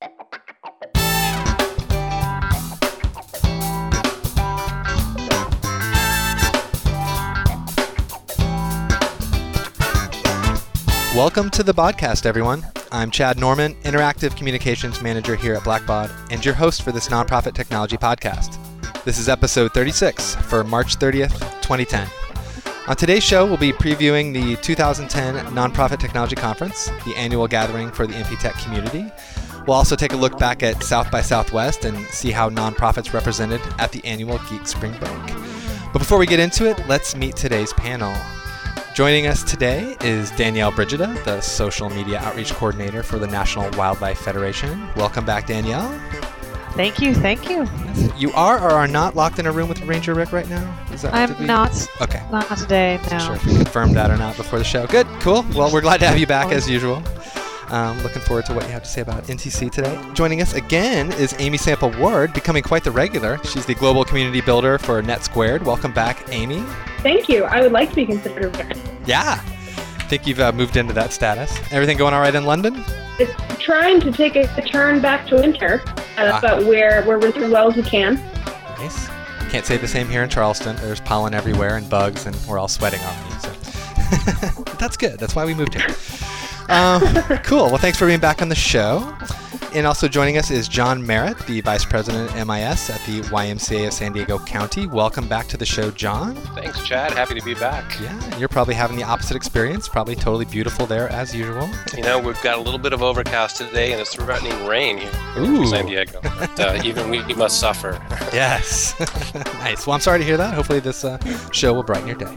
Welcome to the podcast, everyone. I'm Chad Norman, Interactive Communications Manager here at Blackbaud, and your host for this nonprofit technology podcast. This is episode 36 for March 30th, 2010. On today's show, we'll be previewing the 2010 Nonprofit Technology Conference, the annual gathering for the NPTech community. We'll also take a look back at South by Southwest and see how nonprofits represented at the annual Geek Spring Break. But before we get into it, let's meet today's panel. Joining us today is Danielle Brigida, the social media outreach coordinator for the National Wildlife Federation. Welcome back, Danielle. Thank you, thank you. You are or are not locked in a room with Ranger Rick right now? Is that, I'm not. Okay. Not today, no. Not sure if we confirmed that or not before the show. Good, cool. Well, we're glad to have you back as usual. Um, looking forward to what you have to say about NTC today. Joining us again is Amy Sample Ward, becoming quite the regular. She's the global community builder for Net Squared. Welcome back, Amy. Thank you. I would like to be considered a regular. Yeah. I think you've uh, moved into that status. Everything going all right in London? It's trying to take a, a turn back to winter, uh, ah. but we're, we're winter well as we can. Nice. Can't say the same here in Charleston. There's pollen everywhere and bugs, and we're all sweating already. So that's good. That's why we moved here. Um, cool. Well, thanks for being back on the show. And also joining us is John Merritt, the Vice President of MIS at the YMCA of San Diego County. Welcome back to the show, John. Thanks, Chad. Happy to be back. Yeah, you're probably having the opposite experience. Probably totally beautiful there as usual. You know, we've got a little bit of overcast today, and it's threatening rain here in San Diego. But uh, even we must suffer. yes. nice. Well, I'm sorry to hear that. Hopefully, this uh, show will brighten your day.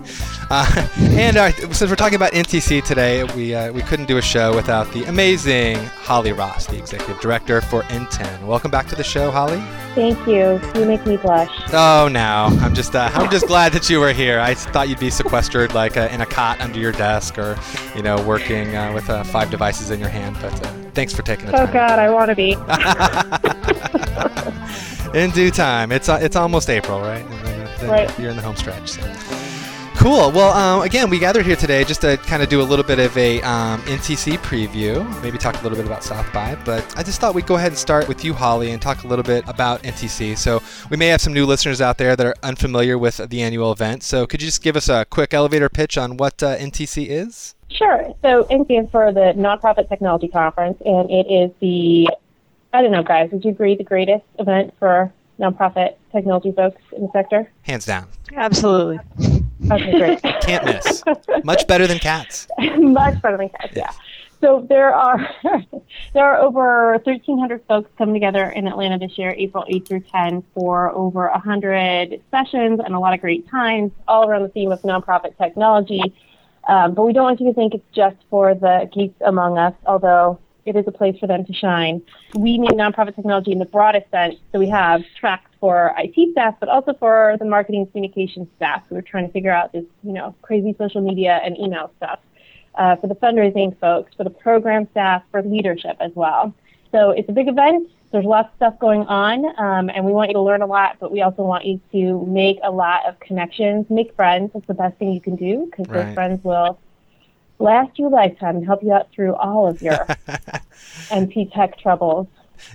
Uh, and uh, since we're talking about NTC today, we uh, we couldn't do a show without the amazing Holly Ross, the executive director for NTEN. Welcome back to the show, Holly. Thank you. You make me blush. Oh, now I'm just uh, I'm just glad that you were here. I thought you'd be sequestered like uh, in a cot under your desk, or you know, working uh, with uh, five devices in your hand. But uh, thanks for taking the time. Oh God, I want to be. in due time. It's uh, it's almost April, right? Right. You're in the home stretch. So. Cool. Well, um, again, we gathered here today just to kind of do a little bit of a um, NTC preview, maybe talk a little bit about South by. But I just thought we'd go ahead and start with you, Holly, and talk a little bit about NTC. So we may have some new listeners out there that are unfamiliar with the annual event. So could you just give us a quick elevator pitch on what uh, NTC is? Sure. So NTC stands for the Nonprofit Technology Conference, and it is the I don't know, guys. Would you agree the greatest event for nonprofit technology folks in the sector? Hands down. Absolutely. Okay, great. Can't miss. Much better than cats. Much better than cats. Yeah. So there are there are over 1,300 folks coming together in Atlanta this year, April 8 through 10, for over 100 sessions and a lot of great times, all around the theme of nonprofit technology. Um, but we don't want you to think it's just for the geeks among us, although it is a place for them to shine. We need nonprofit technology in the broadest sense. So we have tracks for IT staff, but also for the marketing communication staff who are trying to figure out this, you know, crazy social media and email stuff. Uh, for the fundraising folks, for the program staff, for leadership as well. So it's a big event. There's lots of stuff going on, um, and we want you to learn a lot, but we also want you to make a lot of connections, make friends. It's the best thing you can do because right. those friends will last you a lifetime and help you out through all of your NP tech troubles.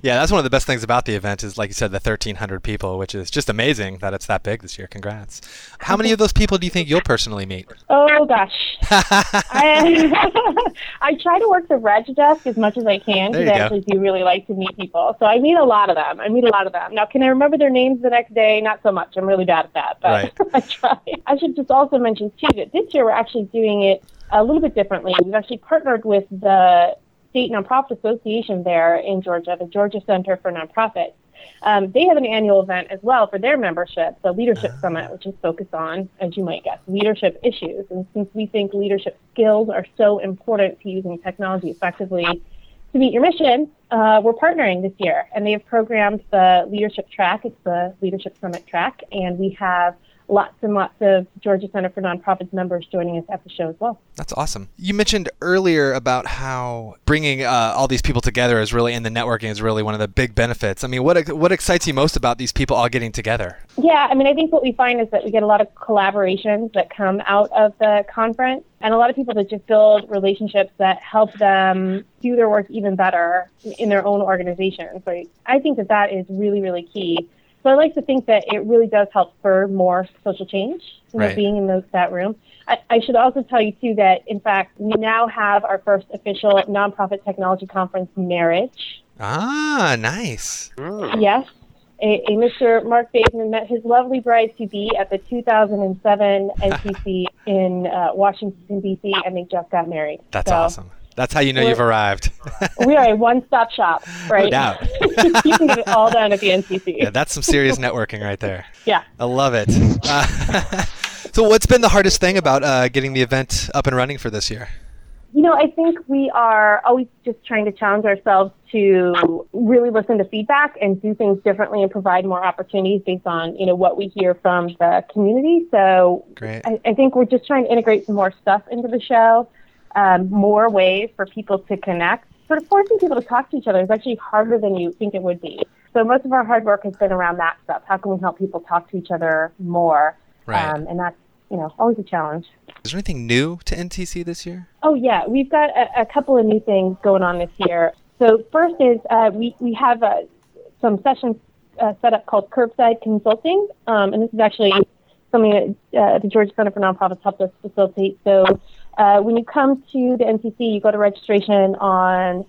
Yeah, that's one of the best things about the event is, like you said, the 1,300 people, which is just amazing that it's that big this year. Congrats. How many of those people do you think you'll personally meet? Oh, gosh. I, I try to work the reg desk as much as I can because I actually do really like to meet people. So I meet a lot of them. I meet a lot of them. Now, can I remember their names the next day? Not so much. I'm really bad at that, but right. I try. I should just also mention, too, that this year we're actually doing it a little bit differently. We've actually partnered with the state nonprofit association there in Georgia, the Georgia Center for Nonprofits. Um, they have an annual event as well for their membership, the Leadership uh-huh. Summit, which is focused on, as you might guess, leadership issues. And since we think leadership skills are so important to using technology effectively to meet your mission, uh, we're partnering this year. And they have programmed the leadership track. It's the Leadership Summit track. And we have lots and lots of Georgia Center for Nonprofits members joining us at the show as well. That's awesome. You mentioned earlier about how bringing uh, all these people together is really, and the networking is really one of the big benefits. I mean, what what excites you most about these people all getting together? Yeah, I mean, I think what we find is that we get a lot of collaborations that come out of the conference, and a lot of people that just build relationships that help them do their work even better in their own organizations. So I think that that is really, really key. So I like to think that it really does help spur more social change, you know, Right. being in those, that room. I, I should also tell you, too, that in fact, we now have our first official nonprofit technology conference, Marriage. Ah, nice. Hmm. Yes. A, a Mr. Mark Bateman met his lovely bride to be at the 2007 NTC in uh, Washington, D.C., and they just got married. That's So awesome. That's how you know you've arrived. we are a one stop shop, right? doubt. you can get it all done at the NTC. yeah, that's some serious networking right there. Yeah. I love it. Uh, so, what's been the hardest thing about uh, getting the event up and running for this year? You know, I think we are always just trying to challenge ourselves to really listen to feedback and do things differently and provide more opportunities based on, you know, what we hear from the community. So Great. I, I think we're just trying to integrate some more stuff into the show, um, more ways for people to connect. Sort of forcing people to talk to each other is actually harder than you think it would be. So most of our hard work has been around that stuff. How can we help people talk to each other more? Right. Um, and that's, you know, always a challenge. Is there anything new to NTC this year? Oh yeah, we've got a, a couple of new things going on this year. So first is uh, we we have uh, some sessions uh, set up called Curbside Consulting, um, and this is actually something that uh, the Georgia Center for Nonprofits helped us facilitate. So uh, when you come to the NTC, you go to registration on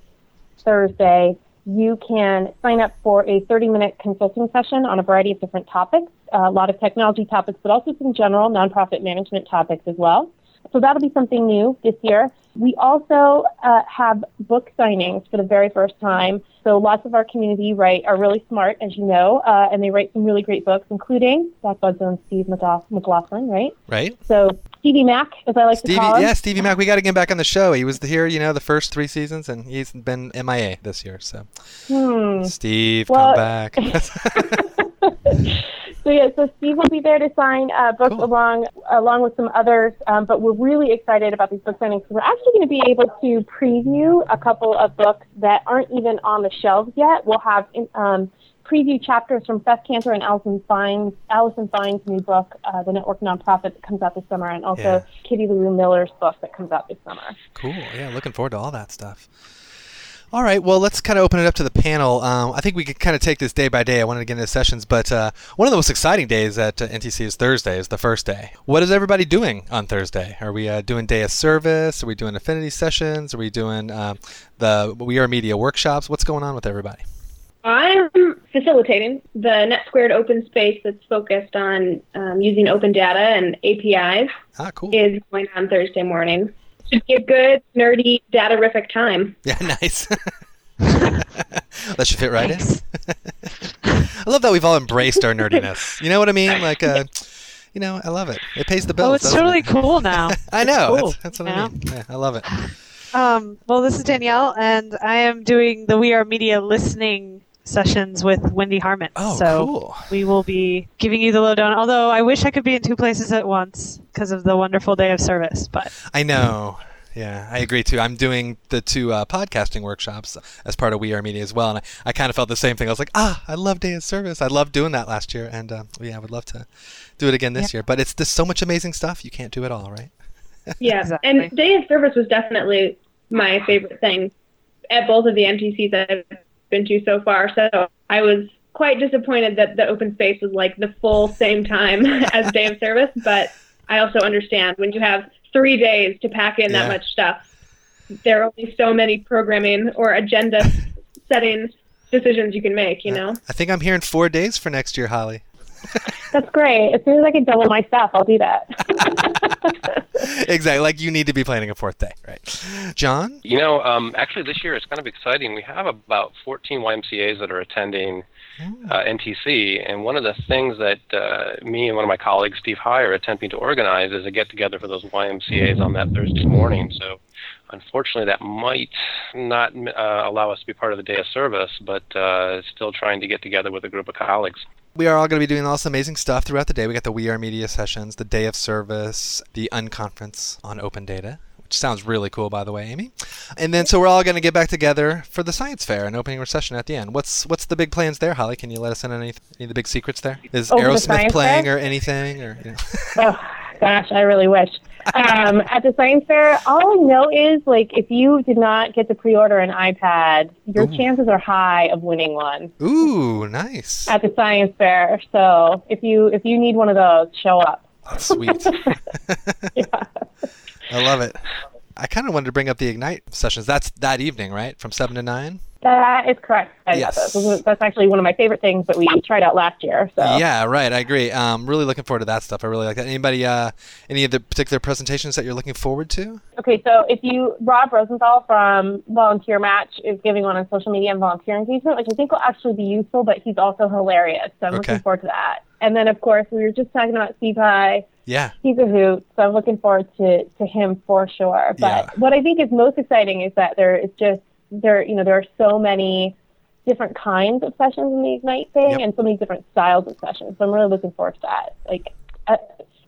Thursday. You can sign up for a 30-minute consulting session on a variety of different topics, a lot of technology topics, but also some general nonprofit management topics as well. So that'll be something new this year. We also uh, have book signings for the very first time. So lots of our community write are really smart, as you know, uh, and they write some really great books, including Zach Buds and Steve MacLaughlin, right? Right? So Stevie Mac, as I like to Stevie, call him. yeah, Stevie Mac. We got to get him back on the show. He was here, you know, the first three seasons, and he's been MIA this year. So, Hmm. Steve, Well- come back. So yeah, so Steve will be there to sign uh, books Cool. along along with some others. Um, but we're really excited about these book signings. We're actually going to be able to preview a couple of books that aren't even on the shelves yet. We'll have um, preview chapters from Beth Kanter and Allison Fine's Allison Fine's new book, uh, The Network Nonprofit, that comes out this summer, and also Yeah. Kivi Leroux Miller's book that comes out this summer. Cool. Yeah, looking forward to all that stuff. All right. Well, let's kind of open it up to the panel. Um, I think we could kind of take this day by day. I wanted to get into sessions, but uh, one of the most exciting days at uh, NTC is Thursday. Is the first day. What is everybody doing on Thursday? Are we uh, doing day of service? Are we doing affinity sessions? Are we doing um, the We Are Media workshops? What's going on with everybody? I'm facilitating the Net Squared open space that's focused on um, using open data and APIs Ah, cool. is going on Thursday morning. Should be a good, nerdy, data-rific time. Yeah, nice. that should fit right in. I love that we've all embraced our nerdiness. You know what I mean? Like, uh, you know, I love it. It pays the bills. Oh, it's totally it? cool now. I know. Cool, That's, that's what you I mean. Yeah, I love it. Um, well, this is Danielle, and I am doing the We Are Media listening sessions with Wendy Harman. Oh, so cool. we will be giving you the lowdown. Although I wish I could be in two places at once because of the wonderful day of service, but I know. Yeah, I agree too. I'm doing the two uh, podcasting workshops as part of We Are Media as well, and I, I kind of felt the same thing. I was like, ah, I love Day of Service. I loved doing that last year, and uh, yeah, I would love to do it again this year. But it's just so much amazing stuff. You can't do it all, right? Yeah, Exactly. and day of service was definitely my favorite thing at both of the NTCs I've been to so far. So I was quite disappointed that the open space was like the full same time as day of service, but I also understand when you have three days to pack in Yeah. that much stuff, there are only so many programming or agenda setting decisions you can make, you know? I think I'm hearing four days for next year, Holly. That's great. As soon as I can double my staff, I'll do that. exactly. Like you need to be planning a fourth day, right? John? You know, um, actually, this year it's kind of exciting. We have about 14 YMCA's that are attending uh, NTC, and one of the things that uh, me and one of my colleagues, Steve Heye, are attempting to organize is a get together for those YMCA's on that Thursday morning. So unfortunately, that might not uh, allow us to be part of the day of service, but uh, still trying to get together with a group of colleagues. We are all going to be doing all this amazing stuff throughout the day. We got the We Are Media sessions, the day of service, the unconference on open data, which sounds really cool, by the way, Amy. And then so we're all going to get back together for the science fair and opening session at the end. What's what's the big plans there, Holly? Can you let us in on any, any of the big secrets there? Is Oh, for the Aerosmith playing fair? or anything? Or you know? oh gosh, I really wish. Um, at the science fair, all I know is like if you did not get to pre-order an iPad, your Ooh. chances are high of winning one Ooh, nice. at the science fair. So if you if you need one of those, show up. That's sweet. Yeah. I love it. I kind of wanted to bring up the Ignite sessions. That's that evening, right? From 7 to 9? That is correct. Yes. That's actually one of my favorite things that we tried out last year. So Yeah, right. I agree. Um, really looking forward to that stuff. I really like that. Anybody, uh, any of the particular presentations that you're looking forward to? Okay, so if you Rob Rosenthal from Volunteer Match is giving one on social media and volunteer engagement, which I think will actually be useful, but he's also hilarious. So I'm Okay. looking forward to that. And then of course we were just talking about Steve Heye. Yeah. He's a hoot, so I'm looking forward to, to him for sure. But Yeah. what I think is most exciting is that there is just there you know there are so many different kinds of sessions in the Ignite thing Yep. and so many different styles of sessions. So I'm really looking forward to that. Like uh,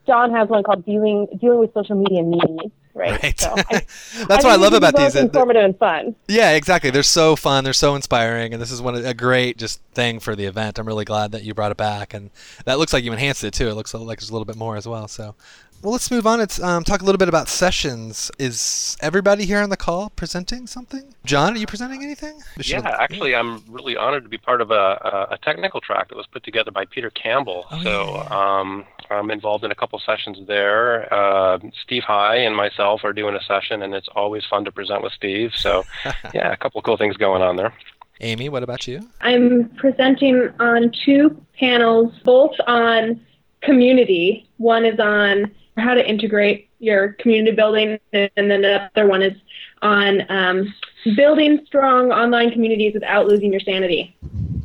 John has one called dealing dealing with social media needs, right? Right. So I, That's what I love about these. They're- Informative and fun. Yeah, exactly. They're so fun. They're so inspiring, and this is one of- a great just thing for the event. I'm really glad that you brought it back, and that looks like you enhanced it too. It looks like there's a little bit more as well. So, well, let's move on. It's um, talk a little bit about sessions. Is everybody here on the call presenting something? John, are you presenting anything? Yeah, actually, I'm really honored to be part of a, a, a technical track that was put together by Peter Campbell. Oh, so yeah. um, I'm involved in a couple sessions there. Uh, Steve Heye and myself are doing a session, and it's always fun to present with Steve. So, yeah, a couple cool things going on there. Amy, what about you? I'm presenting on two panels, both on community. One is on how to integrate your community building, and then the other one is on um, building strong online communities without losing your sanity.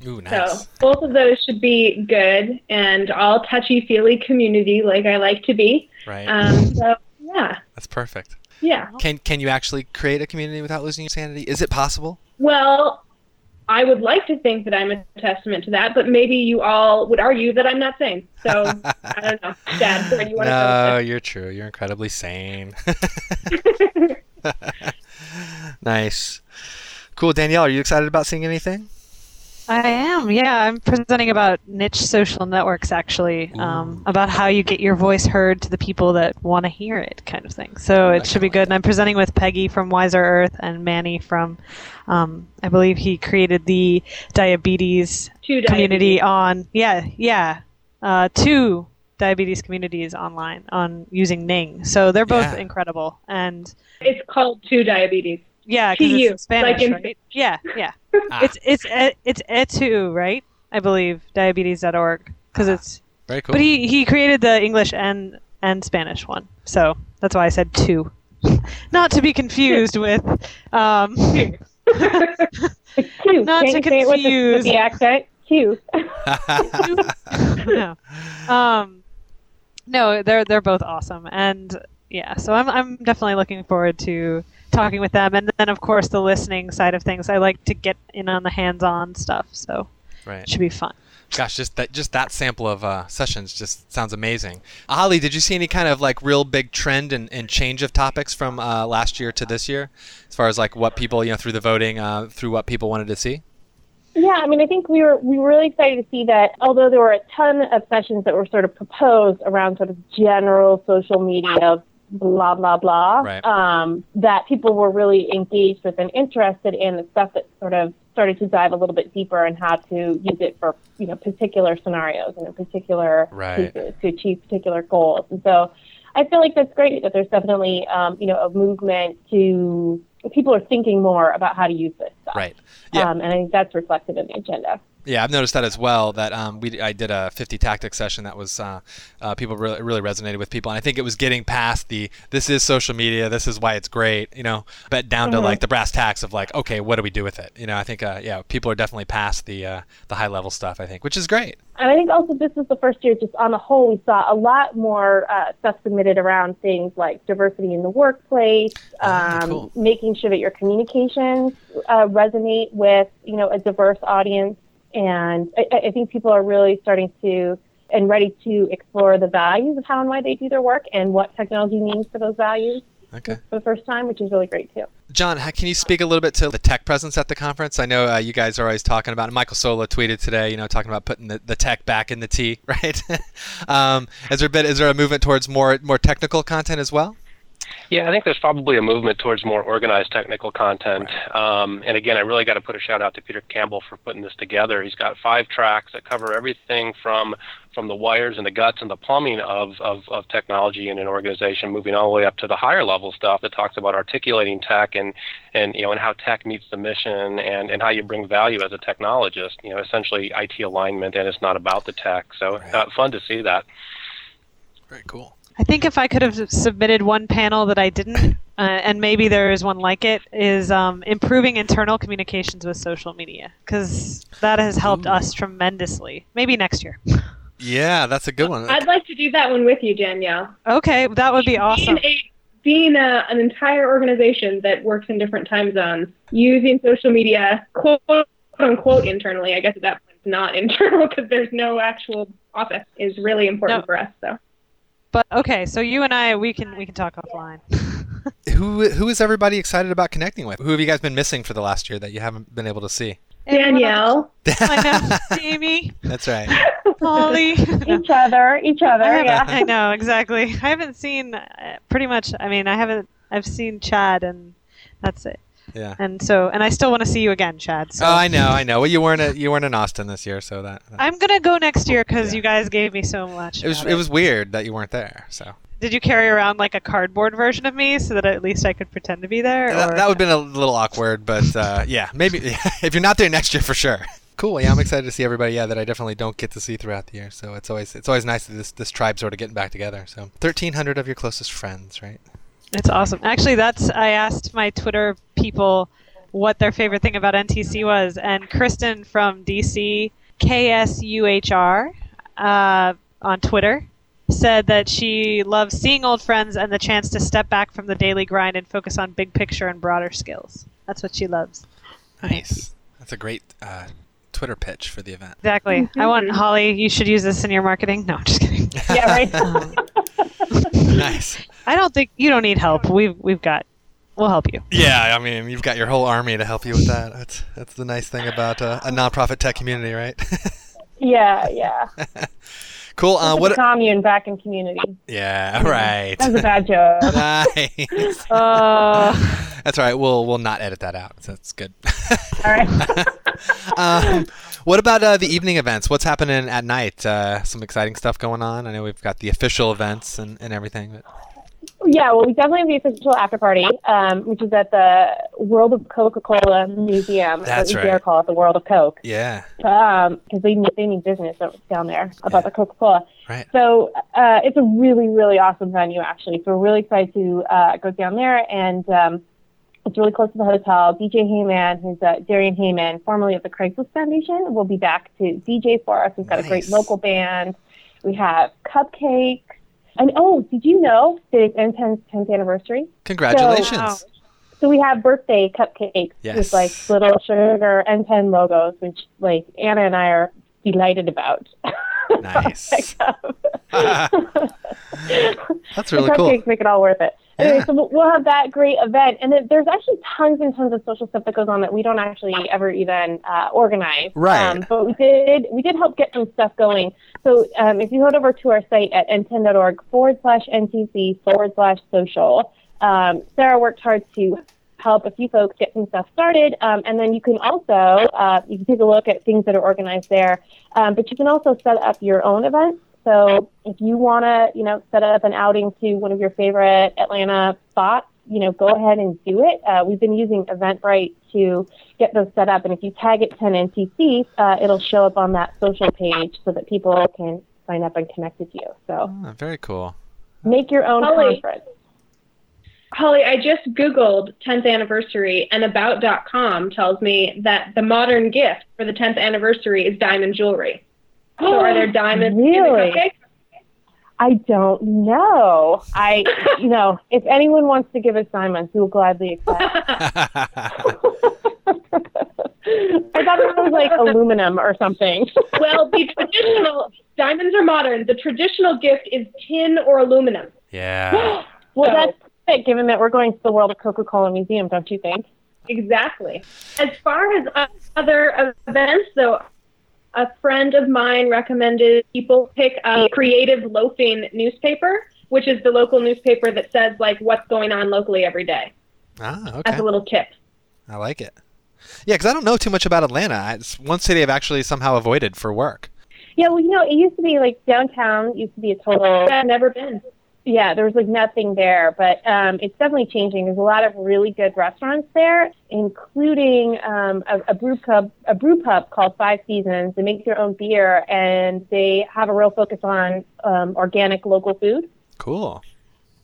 Ooh, nice. So both of those should be good and all touchy feely community like I like to be. right. Um, so yeah, That's perfect. yeah. Can can you actually create a community without losing your sanity? Is it possible? Well, I would like to think that I'm a testament to that, but maybe you all would argue that I'm not sane. So I don't know, Dad, where you want no, you're true. You're incredibly sane. nice. Cool. Danielle, are you excited about seeing anything? I am, yeah. I'm presenting about niche social networks, actually, um, about how you get your voice heard to the people that want to hear it, kind of thing. So I it should be good. And I'm presenting with Peggy from Wiser Earth and Manny from, um, I believe he created the diabetes Two community on, yeah, yeah, uh, two diabetes communities online on using Ning. So they're both Yeah. incredible. And It's called TuDiabetes. Yeah, because TU, it's Spanish, like in- right? Yeah, yeah. Ah. It's it's e- it's etu, right? I believe diabetes.org because Ah. it's. Very cool. But he he created the English and and Spanish one, so that's why I said two, not to be confused with. Um, It's cute. Not Can't to you say it with the, with confuse- the accent? Cute. no. Um, no, they're they're both awesome, and yeah, so I'm I'm definitely looking forward to talking with them, and then of course the listening side of things. I like to get in on the hands-on stuff, so right. it should be fun. Gosh, just that just that sample of uh, sessions just sounds amazing. Holly, did you see any kind of like real big trend and, and change of topics from uh, last year to this year, as far as like what people you know through the voting, uh, through what people wanted to see? Yeah, I mean, I think we were we were really excited to see that. Although there were a ton of sessions that were sort of proposed around sort of general social media, blah blah blah, Right. um, that people were really engaged with and interested in the stuff that sort of started to dive a little bit deeper and how to use it for you know particular scenarios and in particular Right. cases to achieve particular goals. And so, I feel like that's great that there's definitely um, you know a movement to people are thinking more about how to use this stuff. Right. Yeah. Um, and I think that's reflected in the agenda. Yeah, I've noticed that as well. That um, we I did a 50 tactics session that was uh, uh, people really really resonated with people, and I think it was getting past the this is social media, this is why it's great, you know, but down Mm-hmm. to like the brass tacks of like okay, what do we do with it? You know, I think uh, yeah, people are definitely past the uh, the high level stuff. I think, which is great. And I think also this is the first year, just on the whole, we saw a lot more uh, stuff submitted around things like diversity in the workplace, Ah, um, cool. making sure that your communications uh, resonate with you know a diverse audience. And I, I think people are really starting to and ready to explore the values of how and why they do their work and what technology means for those values Okay. for the first time, which is really great too. John, can you speak a little bit to the tech presence at the conference? I know uh, you guys are always talking about. Michael Sola tweeted today, you know, talking about putting the, the tech back in the T, right? um, is there a bit? Is there a movement towards more more technical content as well? Yeah, I think there's probably a movement towards more organized technical content. Um, and again, I really got to put a shout out to Peter Campbell for putting this together. He's got five tracks that cover everything from from the wires and the guts and the plumbing of, of, of technology in an organization, moving all the way up to the higher level stuff that talks about articulating tech and, and you know and how tech meets the mission and, and how you bring value as a technologist. You know, essentially IT alignment, and it's not about the tech. So uh, fun to see that. Very cool. I think if I could have submitted one panel that I didn't, uh, and maybe there is one like it, is um, improving internal communications with social media because that has helped Ooh. us tremendously. Maybe next year. Yeah, that's a good one. I'd like to do that one with you, Danielle. Okay, that would be awesome. Being, a, being a, an entire organization that works in different time zones, using social media, quote unquote, internally, I guess at that point it's not internal because there's no actual office, is really important No. for us. So. But okay, so you and I, we can we can talk offline. Who who is everybody excited about connecting with? Who have you guys been missing for the last year that you haven't been able to see? Danielle. I know, Jamie, That's right. Holly. Each other, each other, haven't- yeah. I know exactly. I haven't seen uh, pretty much. I mean, I haven't. I've seen Chad, and that's it. Yeah. And so, and I still want to see you again, Chad. So Oh, I know, I know. Well, you weren't at, you weren't in Austin this year, so that, that- I'm gonna go next year because Yeah. you guys gave me so much. it was about it was weird that you weren't there. So Did you carry around like a cardboard version of me so that at least I could pretend to be there? that, that would have been a little awkward, but uh, yeah, maybe if you're not there next year for sure. Cool. Yeah, I'm excited to see everybody. Yeah, that I definitely don't get to see throughout the year. So it's always it's always nice that this this tribe sort of getting back together. So 1,300 of your closest friends, right? It's awesome. Actually, that's I asked my Twitter people what their favorite thing about NTC was, and Kristen from DC KSUHR uh, on Twitter said that she loves seeing old friends and the chance to step back from the daily grind and focus on big picture and broader skills. That's what she loves. Nice. That's a great uh, Twitter pitch for the event. Exactly. I want Mhm. Holly. You should use this in your marketing. No, I'm just kidding. Yeah, right. nice. I don't think you don't need help. We've we've got. We'll help you. Yeah, I mean, you've got your whole army to help you with that. That's that's the nice thing about uh, a nonprofit tech community, right? yeah, yeah. cool. Uh, what? the commune back in community. Yeah. Right. That's a bad joke. nice. Uh, That's all right. We'll we'll not edit that out. That's good. All right. um, what about uh, the evening events? What's happening at night? Uh, some exciting stuff going on. I know we've got the official events and, and everything. But Yeah, well, we definitely have the official after party, um, which is at the World of Coca-Cola Museum. That's what we right. dare call it the World of Coke, yeah, because they need, they need business down there about Yeah. the Coca-Cola. right. So uh, it's a really, really awesome venue, actually. So we're really excited to uh, go down there, and um, it's really close to the hotel. DJ Heyman, who's uh, Darian Heyman, formerly of the Craigslist Foundation, will be back to DJ for us. We've got a great local band. We have cupcakes. And oh, did you know that it's NTEN's 10th anniversary? Congratulations. wow. Um, so we have birthday cupcakes Yes. with like little sugar NTEN logos, which like Anna and I are delighted about. Nice. Um, That's the really cool. cupcakes make it all worth it. Anyway, so we'll- we'll have that great event, and then there's actually tons and tons of social stuff that goes on that we don't actually ever even uh, organize. Right. Um, but we did we did help get some stuff going. So um, if you head over to our site at nten.org forward slash ntc forward slash social, um, Sarah worked hard to help a few folks get some stuff started, um, and then you can also uh, you can take a look at things that are organized there. Um, but you can also set up your own events. So if you want to, you know, set up an outing to one of your favorite Atlanta spots, you know, go ahead and do it. Uh, we've been using Eventbrite to get those set up. And if you tag it 10NTC, uh, it'll show up on that social page so that people can sign up and connect with you. So Oh, very cool. make your own Holly. conference. Holly, I just Googled 10th anniversary, and About.com tells me that the modern gift for the 10th anniversary is diamond jewelry. So are there diamonds in Really? the cupcake? I don't know. I, you know, if anyone wants to give us diamonds, we will gladly accept. I thought it was like aluminum or something. well, the traditional diamonds are modern. The traditional gift is tin or aluminum. yeah. Well, So- that's it, given that we're going to the World of Coca-Cola Museum, don't you think? Exactly. As far as other events, though, a friend of mine recommended people pick a creative loafing newspaper, which is the local newspaper that says like what's going on locally every day. Ah, okay. That's a little tip. I like it. Yeah, because I don't know too much about Atlanta. It's one city I've actually somehow avoided for work. Yeah, well, you know, it used to be like downtown used to be a total. I've never been. Yeah, there was like nothing there, but um, it's definitely changing. There's a lot of really good restaurants there, including um, a, a brew pub, a brew pub called Five Seasons. They make their own beer, and they have a real focus on um, organic local food. Cool.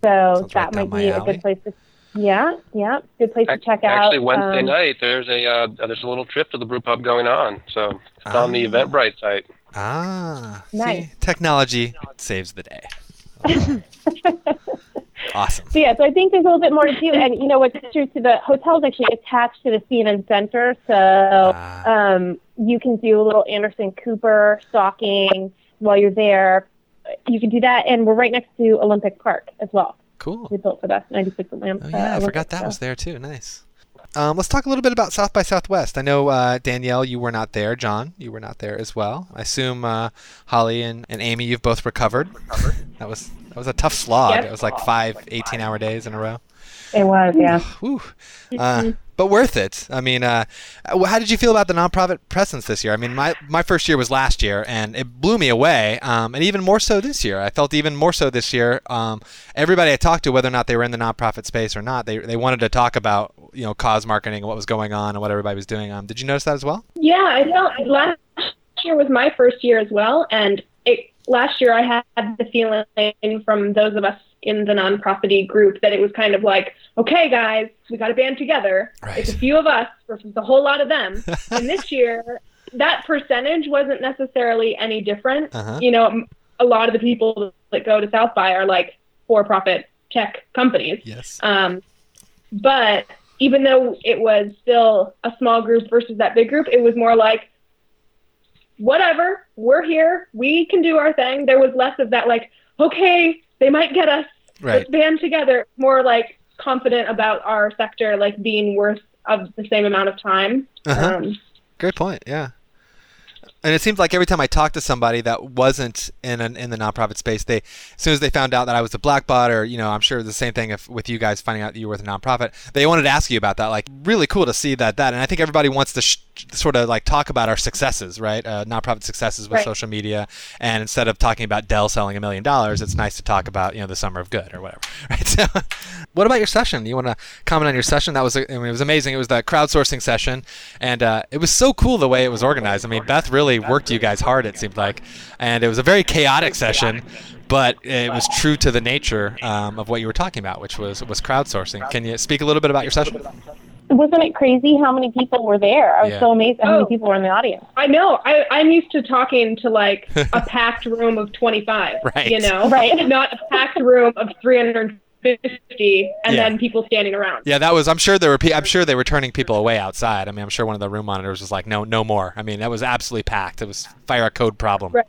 So Sounds that down might my be a good place to. Yeah, yeah, good place to check out. Actually, Wednesday Um, night there's a uh, there's a little trip to the brew pub going on, so it's on the Ah. Eventbrite site. Ah, Nice. see, technology saves the day. awesome. So yeah, so I think there's a little bit more to do, and you know what's true to the hotel's actually attached to the CNN Center, so Ah. um, you can do a little Anderson Cooper stalking while you're there. You can do that, and we're right next to Olympic Park as well. Cool. We built for the 96 Olymp- Oh uh, yeah, I forgot that so. was there too. Nice. Um, let's talk a little bit about South by Southwest. I know uh, Danielle, you were not there. John, you were not there as well. I assume uh, Holly and, and Amy, you've both recovered. That was that was a tough slog. Yep. It was like five 18-hour days in a row. It was, yeah. Whew. Uh, but worth it. I mean, uh, uh, how did you feel about the nonprofit presence this year? I mean, my, my first year was last year, and it blew me away, um, and even more so this year. I felt even more so this year. Um, everybody I talked to, whether or not they were in the nonprofit space or not, they, they wanted to talk about you know cause marketing and what was going on and what everybody was doing. Um, did you notice that as well? Yeah, I felt last year was my first year as well, and it, last year I had the feeling from those of us in the nonprofit group that it was kind of like, okay, guys, we got to band together. Right. It's a few of us versus a whole lot of them. and this year, that percentage wasn't necessarily any different. Uh-huh. You know, a lot of the people that go to South by are like for-profit tech companies. Yes. Um, but even though it was still a small group versus that big group, it was more like, whatever, we're here, we can do our thing. There was less of that, like, okay, they might get us, Right. band together. More like confident about our sector, like being worth of the same amount of time. Uh-huh. Um, Great point. Yeah. And it seems like every time I talked to somebody that wasn't in an, in the nonprofit space, they as soon as they found out that I was a Blackbaud, or you know, I'm sure the same thing if with you guys finding out that you were with a nonprofit, they wanted to ask you about that. Like, really cool to see that that. And I think everybody wants to sh- sort of like talk about our successes, right? Uh, nonprofit successes with Right. social media, and instead of talking about Dell selling a million dollars, it's nice to talk about you know the summer of good or whatever, right? So, what about your session? You want to comment on your session? That was I mean, it was amazing. It was the crowdsourcing session, and uh, it was so cool the way it was organized. I mean, Beth really worked you guys hard. It seemed like, and it was a very chaotic session, but it was true to the nature um, of what you were talking about, which was was crowdsourcing. Can you speak a little bit about your session? Wasn't it crazy how many people were there? I was Yeah. so amazed how Oh. many people were in the audience. I know. I, I'm used to talking to like a packed room of 25. Right. You know, Right. Not a packed room of 350 and Yeah. then people standing around. Yeah, that was. I'm sure there were. I'm sure they were turning people away outside. I mean, I'm sure one of the room monitors was like, "No, no more." I mean, that was absolutely packed. It was fire a code problem. Right.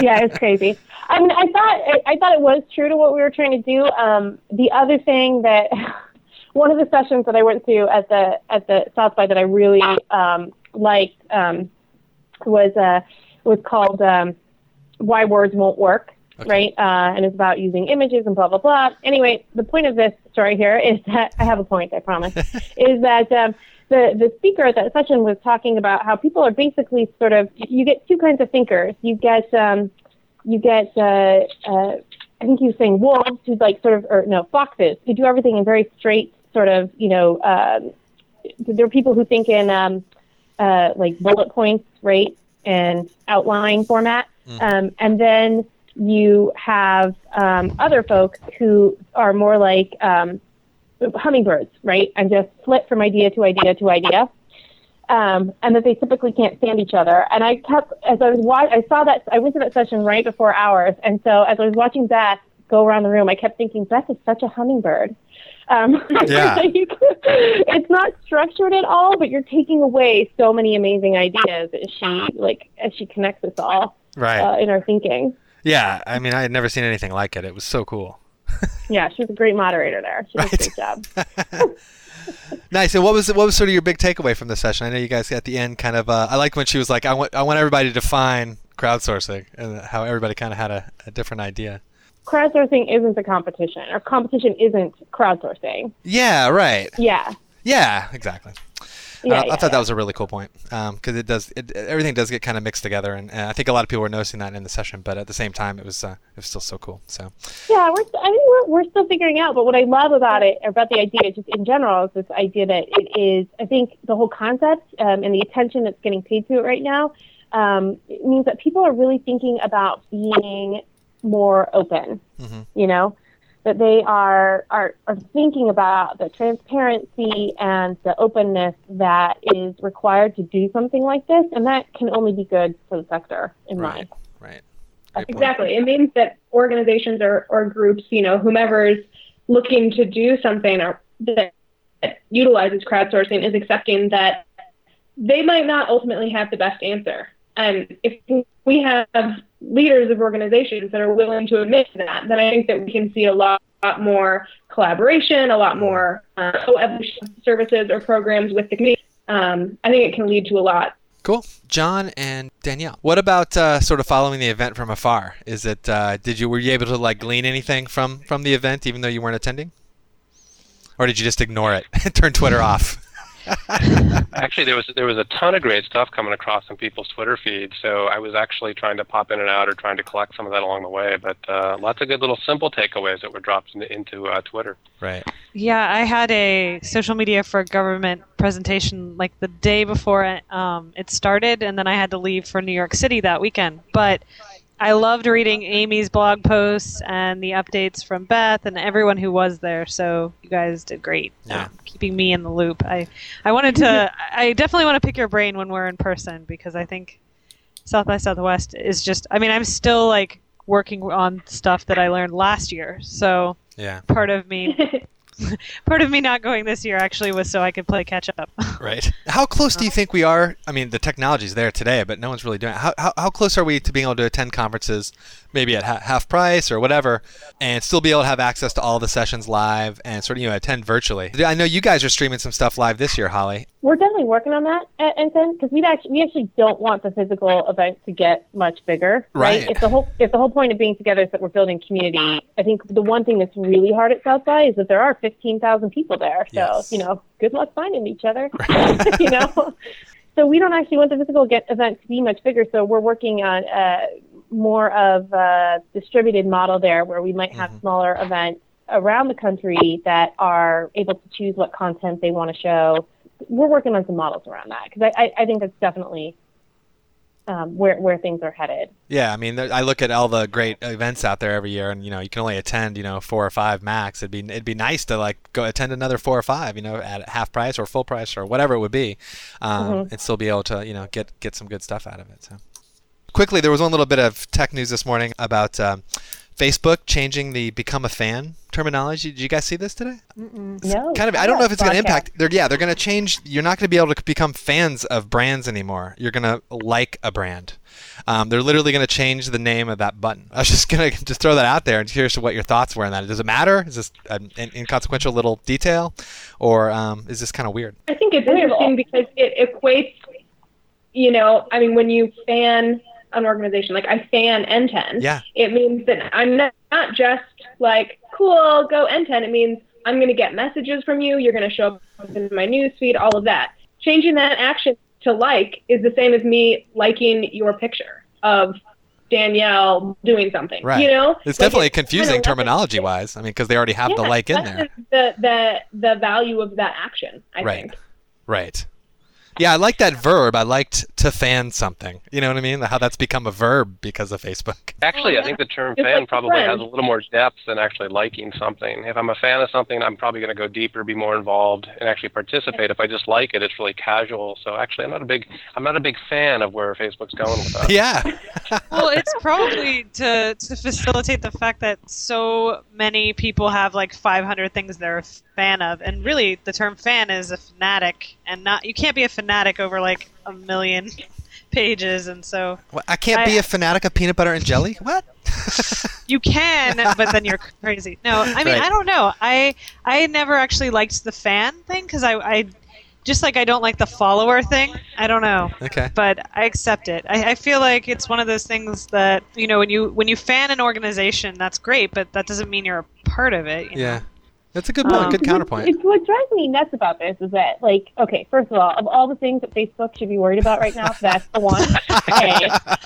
yeah, it's crazy. I mean, I thought I, I thought it was true to what we were trying to do. Um, the other thing that one of the sessions that I went to at the at the South by that I really um, liked um, was uh, was called um, "Why Words Won't Work." Okay. Right, uh, and it's about using images and blah blah blah. Anyway, the point of this story here is that I have a point. I promise. is that um, the the speaker at that session was talking about how people are basically sort of you get two kinds of thinkers. You get um, you get uh, uh, I think he was saying wolves who like sort of or no foxes who do everything in very straight sort of you know um, there are people who think in um, uh, like bullet points, right, and outline format, Mm. um, and then you have um, other folks who are more like um, hummingbirds, right, and just flit from idea to idea to idea. Um, and that they typically can't stand each other. And I kept, as I was wa- I saw that, I went to that session right before ours. And so as I was watching Beth go around the room, I kept thinking, Beth is such a hummingbird. Um, Yeah. it's not structured at all, but you're taking away so many amazing ideas as she, like, as she connects us all Right. uh, in our thinking. Yeah. I mean, I had never seen anything like it. It was so cool. Yeah, she was a great moderator there. She did Right. a great job. Nice. And what was what was sort of your big takeaway from the session? I know you guys at the end kind of. Uh, I like when she was like, "I want I want everybody to define crowdsourcing," and how everybody kind of had a, a different idea. Crowdsourcing isn't a competition, or competition isn't crowdsourcing. Yeah. Right. Yeah. Yeah. Exactly. Yeah, I, I yeah, thought that was a really cool point because it does it, everything does get kind of mixed together, and, and I think a lot of people were noticing that in the session. But at the same time, it was uh, it was still so cool. So Yeah, we're. I mean, we're we're still figuring out. But what I love about it, about the idea, just in general, is this idea that it is. I think the whole concept um, and the attention that's getting paid to it right now um, it means that people are really thinking about being more open. Mhm. You know, that they are are are thinking about the transparency and the openness that is required to do something like this, and that can only be good for the sector, in my right, right. Great point. Exactly. It means that organizations or, or groups, you know, whomever's looking to do something or that utilizes crowdsourcing is accepting that they might not ultimately have the best answer. And if we have leaders of organizations that are willing to admit to that, then I think that we can see a lot, lot more collaboration, a lot more uh, co-evolution services or programs with the community. Um, I think it can lead to a lot. Cool, John and Danielle. What about uh, sort of following the event from afar? Is it uh, did you were you able to like glean anything from from the event even though you weren't attending, or did you just ignore it and turn Twitter off? Actually, there was there was a ton of great stuff coming across in people's Twitter feeds. So I was actually trying to pop in and out or trying to collect some of that along the way. But uh, lots of good little simple takeaways that were dropped into, into uh, Twitter. Right. Yeah, I had a social media for government presentation like the day before it, um, it started, and then I had to leave for New York City that weekend. But I loved reading Amy's blog posts and the updates from Beth and everyone who was there. So you guys did great, Yeah. um, keeping me in the loop. I, I wanted to, I definitely want to pick your brain when we're in person because I think South by Southwest is just. I mean, I'm still like working on stuff that I learned last year. So Yeah. part of me part of me not going this year actually was so I could play catch up. Right. How close do you uh, think we are? I mean, the technology's there today, but no one's really doing it. How, how, how close are we to being able to attend conferences, maybe at ha- half price or whatever, and still be able to have access to all the sessions live and sort of you know attend virtually? I know you guys are streaming some stuff live this year, Holly. We're definitely working on that at NTEN because we actually we actually don't want the physical event to get much bigger. Right. If the whole if the whole point of being together is that we're building community, I think the one thing that's really hard at South by is that there are fifteen thousand people there. So Yes. you know, good luck finding each other. you know. So we don't actually want the physical get event to be much bigger. So we're working on uh, more of a distributed model there, where we might have Mhm. smaller events around the country that are able to choose what content they want to show. We're working on some models around that because I, I, I think that's definitely um, where where things are headed. Yeah, I mean, there- I look at all the great events out there every year, and you know, you can only attend, you know, four or five max. It'd be it'd be nice to like go attend another four or five, you know, at half price or full price or whatever it would be, um, Mhm. and still be able to, you know, get get some good stuff out of it. So, quickly, there was one little bit of tech news this morning about um, Facebook changing the "become a fan" terminology. Did you guys see this today? No, kind of i don't know if it's going to impact they're yeah they're going to change you're not going to be able to become fans of brands anymore. You're going to like a brand. Um, they're literally going to change the name of that button. I was just going to just throw that out there. And curious what your thoughts were on that. Does it matter? Is this an in- inconsequential little detail? Or um, is this kind of weird? I think it's interesting because it equates, you know, I mean, when you fan an organization, like I fan NTEN, yeah it means that I'm not, not just like, cool, go NTEN. It means I'm going to get messages from you. You're going to show up in my news feed, all of that. Changing that action to like is the same as me liking your picture of Danielle doing something. Right. You know, it's Like, definitely it kinda confusing terminology wise i mean because they already have the like in there The, the the value of that action, I Right. think. Right. Yeah, I like that verb. I liked to fan something. You know what I mean? How that's become a verb because of Facebook. Actually, I think the term Just fan like probably friends. has a little more depth than actually liking something. If I'm a fan of something, I'm probably going to go deeper, be more involved, and actually participate. If I just like it, it's really casual. So actually, I'm not a big I'm not a big fan of where Facebook's going with that. Yeah. well, it's probably to to facilitate the fact that so many people have like 500 things they're a fan of, and really the term fan is a fanatic, and not you can't be a fanatic over like a million pages, and so What, I can't be a fanatic of peanut butter and jelly? What? you can, but then you're crazy. No, I mean Right. I don't know. I I never actually liked the fan thing because I I just like I don't like the follower thing. I don't know. okay. but I accept it. I, I feel like it's one of those things that you know when you when you fan an organization, that's great, but that doesn't mean you're a part of it. you know? That's a good point. Um, good counterpoint. It's what drives me nuts about this is that, like, okay, first of all, of all the things that Facebook should be worried about right now, that's the one. A.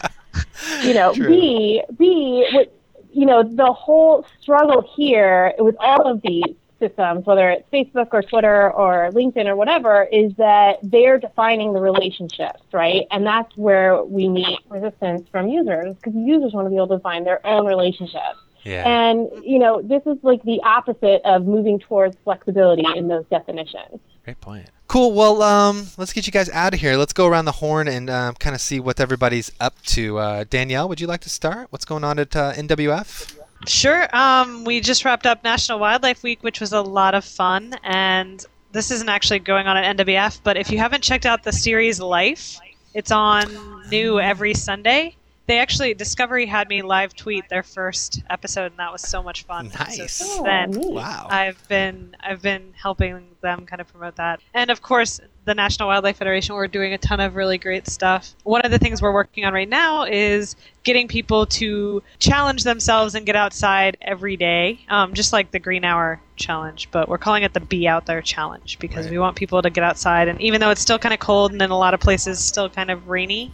You know, True. B, B, what, you know, the whole struggle here with all of these systems, whether it's Facebook or Twitter or LinkedIn or whatever, is that they're defining the relationships, right? And that's where we meet resistance from users because users want to be able to define their own relationships. Yeah. And, you know, this is like the opposite of moving towards flexibility in those definitions. Great point. Cool. Well, um, let's get you guys out of here. Let's go around the horn and um, kind of see what everybody's up to. Uh, Danielle, would you like to start? What's going on at uh, NWF? Sure. Um, we just wrapped up National Wildlife Week, which was a lot of fun, and this isn't actually going on at NWF. But if you haven't checked out the series Life, it's on new every Sunday. They actually Discovery had me live tweet their first episode, and that was so much fun. So Nice. since Oh, then, neat. Wow. I've been I've been helping them kind of promote that, and of course the National Wildlife Federation. We're doing a ton of really great stuff. One of the things we're working on right now is getting people to challenge themselves and get outside every day, um, just like the Green Hour Challenge. But we're calling it the Be Out There Challenge because Right. we want people to get outside, and even though it's still kind of cold and in a lot of places still kind of rainy.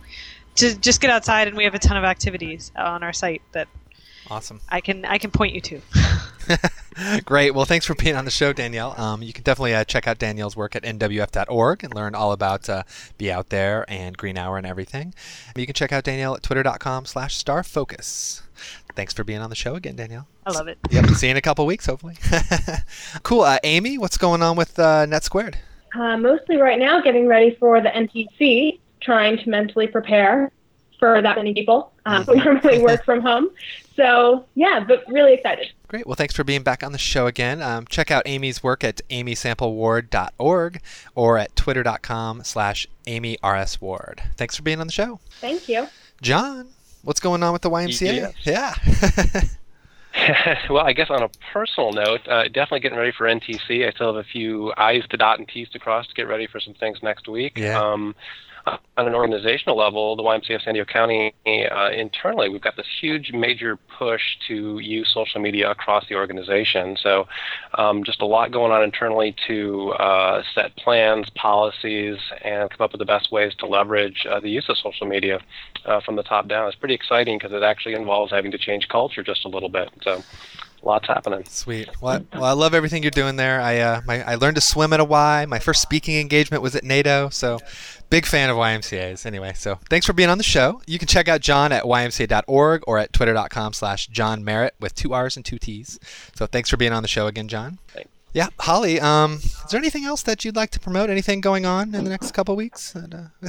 To just get outside, and we have a ton of activities on our site that Awesome. I can I can point you to. Great. Well, thanks for being on the show, Danielle. Um, you can definitely uh, check out Danielle's work at nwf.org and learn all about uh, Be Out There and Green Hour and everything. You can check out Danielle at twitter.com slash starfocus. Thanks for being on the show again, Danielle. I love it. Yep. See you in a couple weeks, hopefully. cool. Uh, Amy, what's going on with uh, NetSquared? Uh, mostly right now, getting ready for the NTC, trying to mentally prepare for that many people um, who normally work from home. So, yeah, but really excited. Great. Well, thanks for being back on the show again. Um, check out Amy's work at amysampleward.org or at twitter.com slash amyrsward. Thanks for being on the show. Thank you. John, what's going on with the YMCA? Yes. Yeah. well, I guess on a personal note, uh, definitely getting ready for NTC. I still have a few I's to dot and T's to cross to get ready for some things next week. Yeah. Um, on an organizational level, the YMCA of San Diego County, uh, internally, we've got this huge major push to use social media across the organization. So, um, just a lot going on internally to uh, set plans, policies, and come up with the best ways to leverage uh, the use of social media uh, from the top down. It's pretty exciting because it actually involves having to change culture just a little bit. So, lots happening. Sweet. Well, I, well, I love everything you're doing there. I uh, my, I learned to swim at a Y. My first speaking engagement was at NATO, so big fan of YMCA's. Anyway, so thanks for being on the show. You can check out John at ymca.org or at twitter.com slash John Merritt with two R's and two T's. So thanks for being on the show again, John. Thanks. Yeah, Holly. Um, is there anything else that you'd like to promote? Anything going on in the next couple weeks? And, uh,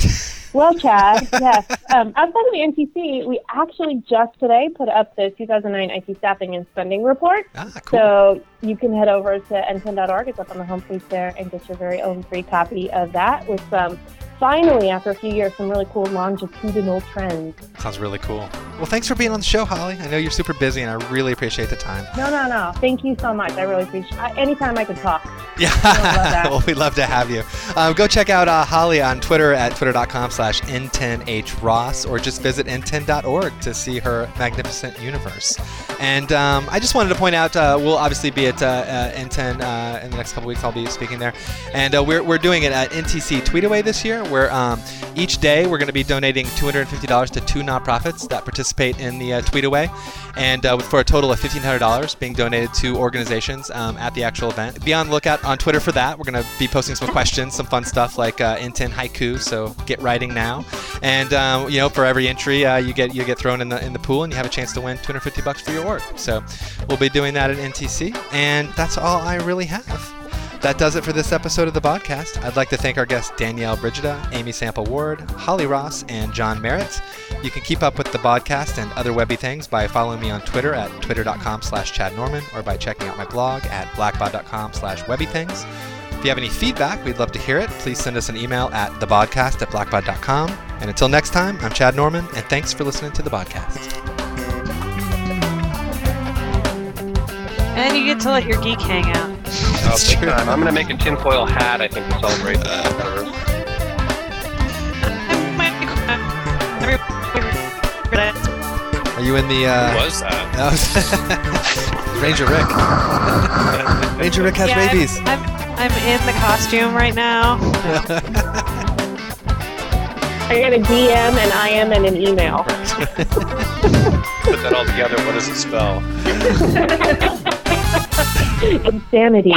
Well, Chad, yes. Um, outside of the NTC, we actually just today put up the 2009 IT staffing and spending report. ah, cool. So you can head over to nten.org. It's up on the homepage there and get your very own free copy of that with some, finally, after a few years, some really cool longitudinal trends. Sounds really cool. Well, thanks for being on the show, Holly. I know you're super busy, and I really appreciate the time. No, no, no. Thank you so much. I really appreciate it. Anytime I can talk. Yeah, that. well, we'd love to have you. Um, go check out uh, Holly on Twitter at twitter.com slash ntenhross or just visit nten.org to see her magnificent universe. And um, I just wanted to point out uh, we'll obviously be at uh, uh, NTEN uh, in the next couple weeks. I'll be speaking there, and uh, we're, we're doing it at NTC Tweetaway this year, where um, each day we're going to be donating $250 to two nonprofits that participate in the uh, Tweetaway, and uh, for a total of $1,500 being donated to organizations um, at the actual event. Be on the lookout on Twitter for that. We're going to be posting some questions, some fun stuff like uh, NTEN haiku. So get writing now, and um, you know for every entry uh, you get you get thrown in the in the pool, and you have a chance to win 250 bucks for your org. So we'll be doing that at NTC, and that's all I really have. That does it for this episode of the podcast. I'd like to thank our guests Danielle Brigida, Amy Sample Ward, Holly Ross, and John Merritt. You can keep up with the podcast and other webby things by following me on Twitter at twitter.com slash Chad Norman or by checking out my blog at blackbaud.com slash webbythings. If you have any feedback, we'd love to hear it. Please send us an email at thebaudcast at blackbaud.com. And until next time, I'm Chad Norman, and thanks for listening to the podcast. And you get to let your geek hang out. Oh, That's big true. time. I'm going to make a tinfoil hat, I think, to celebrate that. Are you in the. Who Uh, was that? that Ranger Rick. Ranger Rick has Yeah, I'm- I'm, I'm in the costume right now. I got a DM, an IM, and an email. Put that all together. What does it spell? Insanity.